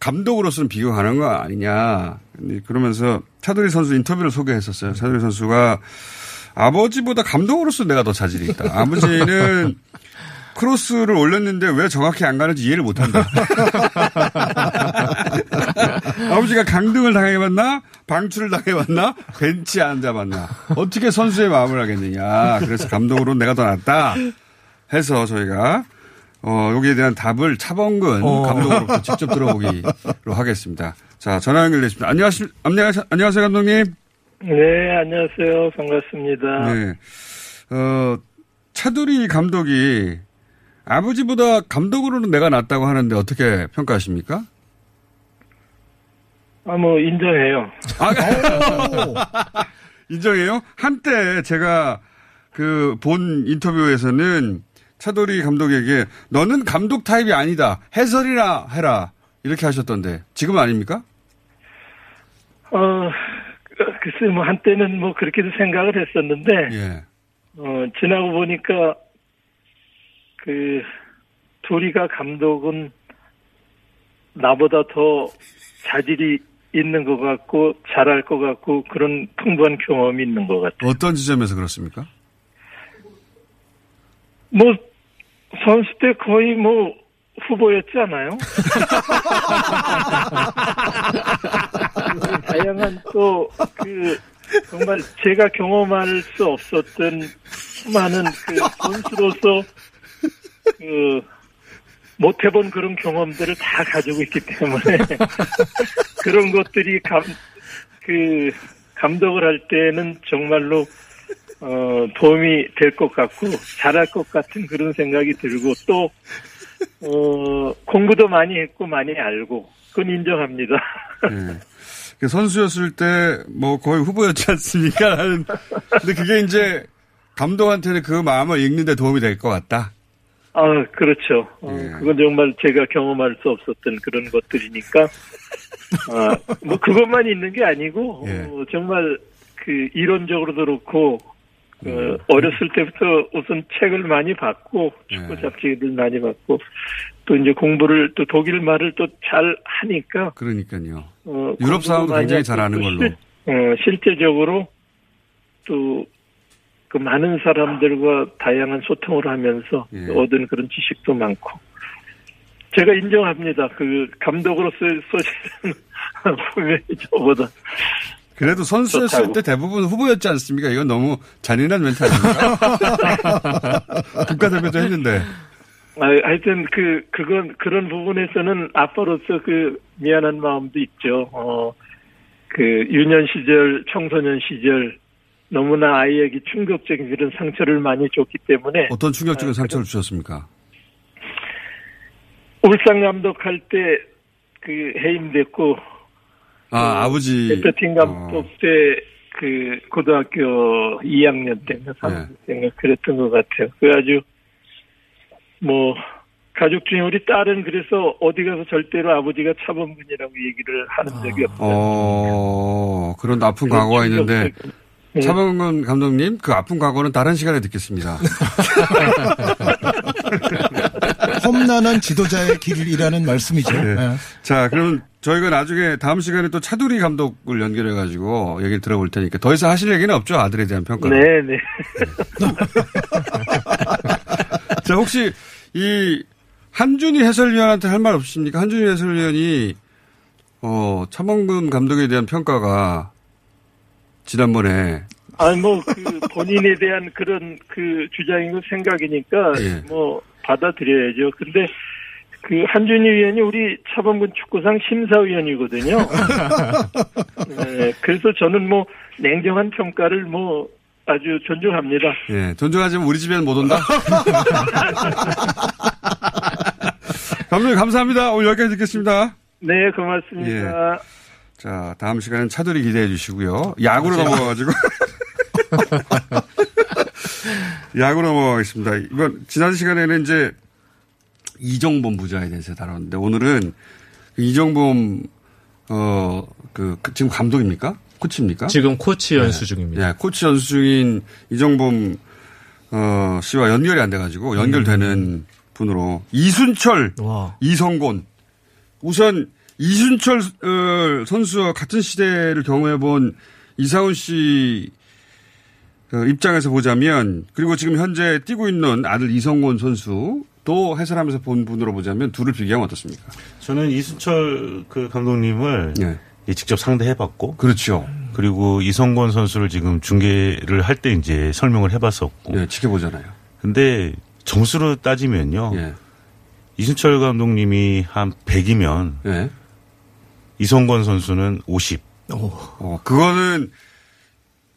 감독으로서는 비교 가능한 거 아니냐. 그러면서 차돌이 선수 인터뷰를 소개했었어요. 차돌이 선수가 아버지보다 감독으로서 내가 더 자질이 있다. 아버지는 크로스를 올렸는데 왜 정확히 안 가는지 이해를 못 한다. 아버지가 강등을 당해봤나? 방출을 당해봤나? 벤치에 앉아봤나? 어떻게 선수의 마음을 하겠느냐. 그래서 감독으로 내가 더 낫다. 해서 저희가 어, 여기에 대한 답을 차범근 어. 감독으로부터 직접 들어보기로 하겠습니다. 자, 전화 연결됐습니다. 안녕하십니까? 안녕하세요, 안녕하세요, 감독님. 네, 안녕하세요. 반갑습니다. 네. 어, 차두리 감독이 아버지보다 감독으로는 내가 낫다고 하는데 어떻게 평가하십니까? 아, 뭐, 인정해요. 아, 인정해요? 한때 제가 그 본 인터뷰에서는 차도리 감독에게 너는 감독 타입이 아니다. 해설이나 해라. 이렇게 하셨던데 지금 아닙니까? 어, 글쎄, 뭐, 한때는 뭐, 그렇게도 생각을 했었는데, 예. 어, 지나고 보니까, 그, 도리가 감독은 나보다 더 자질이 있는 것 같고, 잘할 것 같고, 그런 풍부한 경험이 있는 것 같아요. 어떤 지점에서 그렇습니까? 뭐, 선수 때 거의 뭐, 후보였지 않아요? 다양한 또, 그, 정말 제가 경험할 수 없었던 많은 그 선수로서 그, 못 해본 그런 경험들을 다 가지고 있기 때문에 그런 것들이 감, 그, 감독을 할 때는 정말로 어, 도움이 될 것 같고, 잘할 것 같은 그런 생각이 들고, 또, 어, 공부도 많이 했고, 많이 알고, 그건 인정합니다. 네. 선수였을 때 뭐 거의 후보였지 않습니까? 라는. 근데 그게 이제 감독한테는 그 마음을 읽는데 도움이 될 것 같다. 아, 그렇죠. 어, 그건 정말 제가 경험할 수 없었던 그런 것들이니까, 아, 뭐 그것만 있는 게 아니고, 어, 정말 그 이론적으로도 그렇고, 그 어렸을 때부터 우선 책을 많이 봤고 축구 잡지를 많이 봤고 또 이제 공부를 또 독일 말을 또 잘 하니까 그러니까요. 어, 유럽 사람도 굉장히 하고 또 걸로. 실, 어, 실제적으로 또 그 많은 사람들과 다양한 소통을 하면서 예. 얻은 그런 지식도 많고 제가 인정합니다. 그 감독으로서의 소질은 분명히 저보다 그래도 선수였을 좋다고. 때 대부분 후보였지 않습니까? 이건 너무 잔인한 멘트 아닙니까? 국가대표도 했는데. 아, 하여튼 그 그건 그런 부분에서는 아빠로서 그 미안한 마음도 있죠. 어, 그 유년 시절, 청소년 시절 너무나 아이에게 충격적인 그런 상처를 많이 줬기 때문에 어떤 충격적인 상처를 주셨습니까? 울산 감독할 때 그 해임됐고 아, 아버지. 대표팀 감독 때그 고등학교 2학년 때인가 3학년 때인가 그랬던 것 같아요. 그 아주 뭐 가족 중에 우리 딸은 그래서 어디 가서 절대로 아버지가 차범근이라고 얘기를 하는 적이 없어요. 어, 그런 아픈 과거가 있는데. 네. 차범근 감독님, 그 아픈 과거는 다른 시간에 듣겠습니다. 험난한 지도자의 길이라는 말씀이죠. 네. 예. 자, 그럼 저희가 나중에 다음 시간에 또 차두리 감독을 연결해 가지고 얘기를 들어볼 테니까 더 이상 하실 얘기는 없죠? 아들에 대한 평가. 네, 네. 자, 혹시 이 한준희 해설위원한테 할 말 없으십니까? 한준희 해설위원이 어, 차범근 감독에 대한 평가가 지난번에 아니 뭐 그 본인에 대한 그런 그 주장이고 생각이니까 예. 뭐 받아들여야죠. 근데 그 한준희 위원이 우리 차범근 축구상 심사위원이거든요. 네, 그래서 저는 뭐 냉정한 평가를 뭐 아주 존중합니다. 예, 존중하지만 우리 집에는 못 온다? 감독님 감사합니다. 오늘 여기까지 듣겠습니다. 네, 고맙습니다. 예. 자, 다음 시간은 차돌이 기대해 주시고요. 야구로 넘어가가지고. 야구로 넘어가겠습니다. 이번, 지난 시간에는 이제 이정범 부자에 대해서 다뤘는데 오늘은 그 이정범, 어, 그, 그 지금 감독입니까? 코치입니까? 지금 코치 연수 중입니다. 예, 코치 연수 중인 이정범, 어, 씨와 연결이 안 돼가지고 연결되는 음. 분으로 이순철, 이성곤. 우선 이순철 어, 선수와 같은 시대를 경험해본 이상훈 씨 어, 입장에서 보자면 그리고 지금 현재 뛰고 있는 아들 이성곤 선수 또 해설하면서 본 분으로 보자면 둘을 비교하면 어떻습니까? 저는 이순철 그 감독님을 예, 직접 상대해봤고, 그렇죠. 그리고 이성권 선수를 지금 중계를 할 때 이제 설명을 해봤었고, 네, 지켜보잖아요. 근데 점수로 따지면요, 예. 이순철 감독님이 한 100이면 예. 이성권 선수는 50. 어, 그거는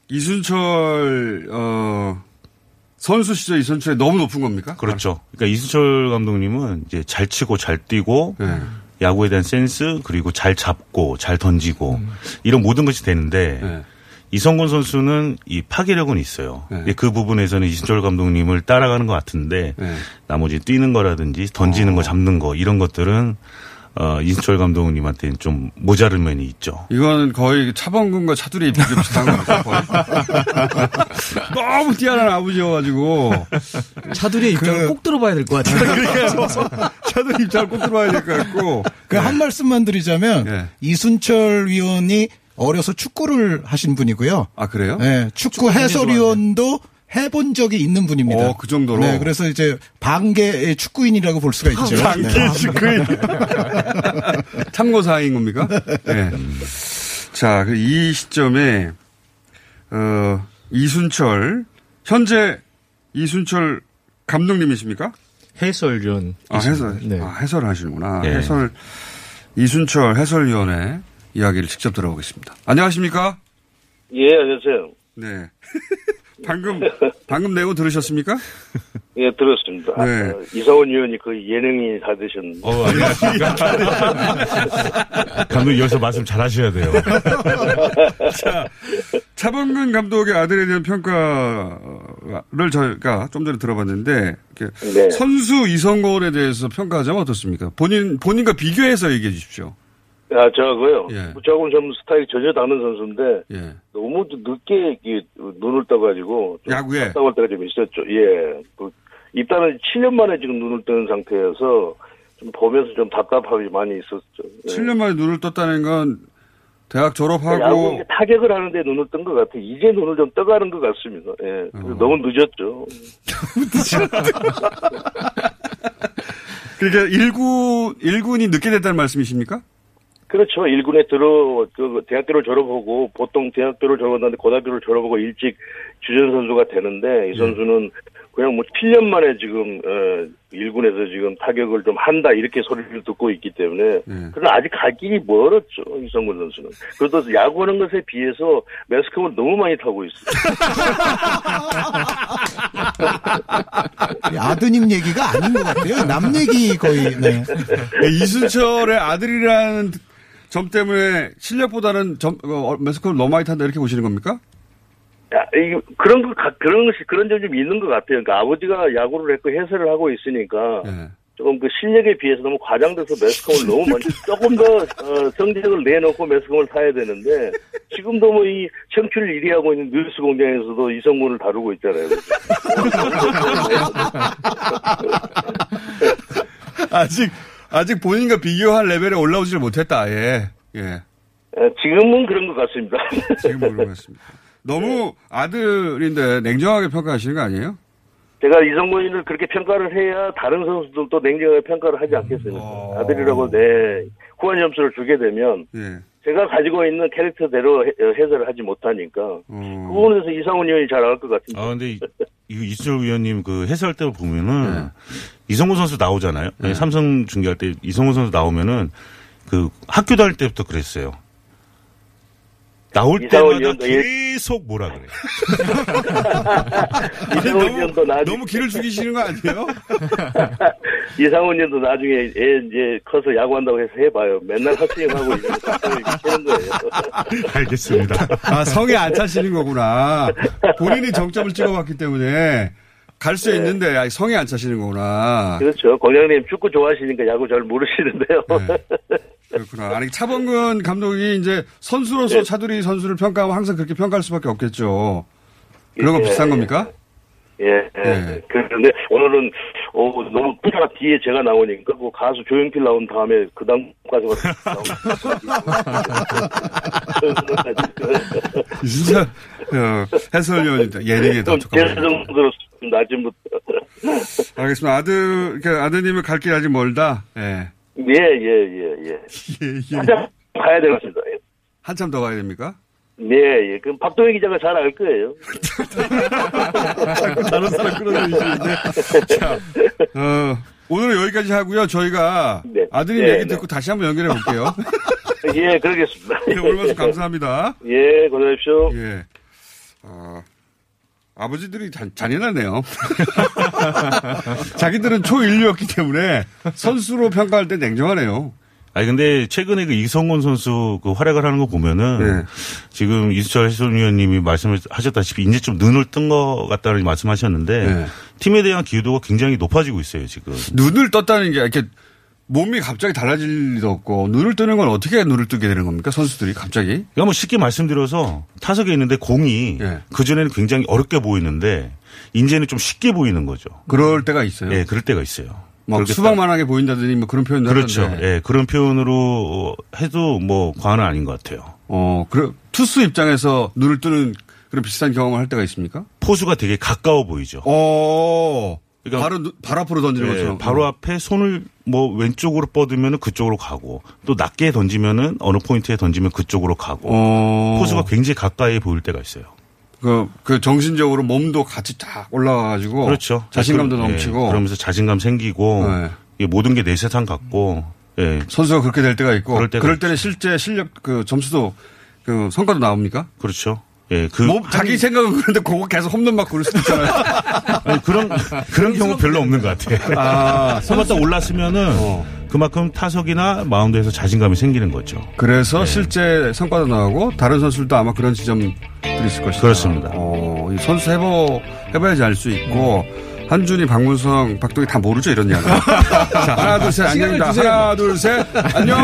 이순철 어, 선수 시절 이순철이 너무 높은 겁니까? 그렇죠. 그러니까 이순철 감독님은 이제 잘 치고 잘 뛰고 네. 야구에 대한 센스 그리고 잘 잡고 잘 던지고 이런 모든 것이 되는데 네. 이성곤 선수는 이 파괴력은 있어요. 네. 그 부분에서는 이순철 감독님을 따라가는 것 같은데 네. 나머지 뛰는 거라든지 던지는 거 잡는 거 이런 것들은 어, 이순철 감독님한테는 좀 모자른 면이 있죠. 이거는 거의 차범근과 차두리 비교 비슷한 겁니다. 거의. 너무 뛰어난 아버지여가지고 차두리의 입장을 꼭 들어봐야 될 것 같아요. 차두리 입장을 꼭 들어봐야 될 것 같고. 그한 말씀만 드리자면 네. 이순철 위원이 어려서 축구를 하신 분이고요. 아 그래요? 네, 축구 축구 해설위원도 해본 적이 있는 분입니다. 어, 그 정도로? 네, 그래서 이제 반개의 축구인이라고 볼 수가 있죠. 반개 네. 축구인. 참고 사항인 겁니까? 네. 자, 그이 시점에, 어, 이순철, 현재 이순철 감독님이십니까? 해설위원. 아, 해설, 네. 아, 해설을 하시는구나. 네. 해설, 이순철 해설위원의 이야기를 직접 들어보겠습니다. 안녕하십니까? 예, 안녕하세요. 네. 방금, 방금 내용 들으셨습니까? 예, 들었습니다. 네. 아, 이사원 의원이 거의 예능이 다 되셨는데. 어, 안녕하십니까. 감독님 여기서 말씀 잘 하셔야 돼요. 자, 차범근 감독의 아들에 대한 평가를 저희가 좀 전에 들어봤는데 이렇게 선수 이성곤에 대해서 평가하자면 어떻습니까? 본인 본인과 비교해서 얘기해 주십시오. 아, 저하고요. 예. 저하고는 좀 스타일이 전혀 다른 선수인데 예. 너무 늦게 눈을 떠가지고 좀 야구에? 답답할 때가 좀 있었죠. 예. 그 입단은 7년 만에 지금 눈을 뜨는 상태여서 좀 보면서 좀 답답함이 많이 있었죠. 예. 7년 만에 눈을 떴다는 건 대학 졸업하고 타격을 하는데 눈을 뜬 것 같아. 이제 눈을 좀 떠가는 것 같습니다. 예. 그래서 너무 늦었죠. 그러니까 일군 일군이 늦게 됐다는 말씀이십니까? 그렇죠. 일군에 들어 그 대학교를 졸업하고 보통 대학교를 졸업하는데 고등학교를 졸업하고 일찍 주전 선수가 되는데 이 선수는 그냥 뭐 7년 만에 지금 어, 일군에서 지금 타격을 좀 한다 이렇게 소리를 듣고 있기 때문에 그러나 아직 갈 길이 멀었죠 이성근 선수는. 그래도 야구하는 것에 비해서 매스컴을 너무 많이 타고 있어요. 아드님 얘기가 아닌 것 같아요. 남 얘기 거의. 네. 네, 이순철의 아들이라는 점 때문에 실력보다는 점, 어, 매스컴을 너무 많이 탄다 이렇게 보시는 겁니까? 야, 이 그런 거 가- 그런 것이 그런 점이 좀 있는 것 같아요. 그러니까 아버지가 야구를 했고 해설을 하고 있으니까 조금 그 실력에 비해서 너무 과장돼서 매스컴을 너무 많이 조금 더 어, 성적을 내놓고 매스컴을 타야 되는데 지금도 뭐 이 청취를 1위 하고 있는 뉴스 공장에서도 이성문을 다루고 있잖아요. 아직 아직 본인과 비교할 레벨에 올라오질 못했다. 아예. 예. 어, 지금은 그런 것 같습니다. 지금 그런 것 같습니다. 너무 아들인데 냉정하게 평가하시는 거 아니에요? 제가 이성문이를 그렇게 평가를 해야 다른 선수들도 냉정하게 평가를 하지 않겠습니까? 아들이라고 내 후한 점수를 주게 되면 예. 제가 가지고 있는 캐릭터대로 해, 설을 하지 못하니까 그 부분에서 이상훈 의원이 잘 알 것 같은데. 아, 근데 이- 이거 이수철 위원님 그 해설 때 보면은 네. 이성훈 선수 나오잖아요. 네, 삼성 중계할 때 이성훈 선수 나오면은 그 학교 다닐 때부터 그랬어요. 나올 때마다 계속 뭐라 그래. 이상훈 의원도 나중에 너무 기를 죽이시는 거 아니에요? 이상훈 의원도 나중에 애 이제 커서 야구한다고 해서 해봐요. 맨날 이제 미치는 거예요. 알겠습니다. 아, 성에 안 차시는 거구나. 본인이 정점을 찍어봤기 때문에 갈수 네. 있는데 성에 안 차시는 거구나. 그렇죠. 공장님 축구 좋아하시니까 야구 잘 모르시는데요. 그렇구나. 아니, 차범근 감독이 이제 선수로서 네. 차두리 선수를 평가하면 항상 그렇게 평가할 수밖에 없겠죠. 그런 거 예, 비슷한 예. 겁니까? 예, 예. 그런데 오늘은 어, 너무 부자가 뒤에 제가 나오니까 그 가수 조용필 나온 다음에 그 다음 가수가 진짜 어, 해설위원인데 예능에 더좀 촉합니다. 죄송스럽습니다. 아침부터. 알겠습니다. 아들, 그러니까 아드님의 갈 길 아직 멀다. 예. 예, 예, 예, 예. 한참 가야 되겠습니다. 예. 한참 더 가야 됩니까? 네, 예. 그럼 박동희 기자가 잘 알 거예요. 다른 사람 끌어들이시는데. 자, 어, 오늘은 여기까지 하고요. 저희가 아드님 네, 얘기 네. 듣고 다시 한번 연결해 볼게요. 예, 그러겠습니다. 네, 오늘 말씀 감사합니다. 예, 고생하십시오. 예. 어, 아버지들이 잔, 잔인하네요. 자기들은 초인류였기 때문에 선수로 평가할 때 냉정하네요. 아니 근데 최근에 그 이성곤 선수 그 활약을 하는 거 보면은 네. 지금 이수철 해설위원님이 말씀을 하셨다시피 이제 좀 눈을 뜬 것 같다는 말씀하셨는데 네. 팀에 대한 기여도가 굉장히 높아지고 있어요 지금. 눈을 떴다는 게 이렇게 몸이 갑자기 달라질 리도 없고 눈을 뜨는 건 어떻게 눈을 뜨게 되는 겁니까 선수들이 갑자기? 그러니까 뭐 쉽게 말씀드려서 타석에 있는데 공이 예. 그 전에는 굉장히 어렵게 보이는데 이제는 좀 쉽게 보이는 거죠. 그럴 때가 있어요. 예, 그럴 때가 있어요. 막 수박만하게 보인다더니 뭐 그런 표현도 그렇죠. 하던데. 예, 그런 표현으로 해도 뭐 과언은 아닌 것 같아요. 어, 그래 투수 입장에서 눈을 뜨는 그런 비슷한 경험을 할 때가 있습니까? 포수가 되게 가까워 보이죠. 어. 바로 눈- 바로 앞으로 던지는 예, 것처럼. 바로 앞에 손을 뭐 왼쪽으로 뻗으면 그쪽으로 가고 또 낮게 던지면은 어느 포인트에 던지면 그쪽으로 가고 어. 포수가 굉장히 가까이 보일 때가 있어요. 그, 그 정신적으로 몸도 같이 딱 올라와가지고. 그렇죠. 자신감도 그- 넘치고. 예, 그러면서 자신감 생기고 네. 이게 모든 게 내 세상 같고 예. 선수가 그렇게 될 때가 있고. 그럴 그럴, 때가 때는 실제 실력 그 점수도 그 성과도 나옵니까? 그렇죠. 예, 그 뭐, 자기 생각은 그런데 그거 계속 홈런 맞고 그럴 수도 있잖아요. 아니, 그런 그런 경우 별로 없는 것 같아요. 아, 선수가 올랐으면은 그만큼 타석이나 마운드에서 자신감이 생기는 거죠. 그래서 네. 실제 성과도 나오고 다른 선수들도 아마 그런 지점들이 있을 것이다. 그렇습니다. 어, 이 선수 해보 해봐야지 알 수 있고 한준이, 박문성, 박동희 다 모르죠 이런 이야기. 자 하나 둘 셋 안녕입니다. 하나 둘 셋 안녕.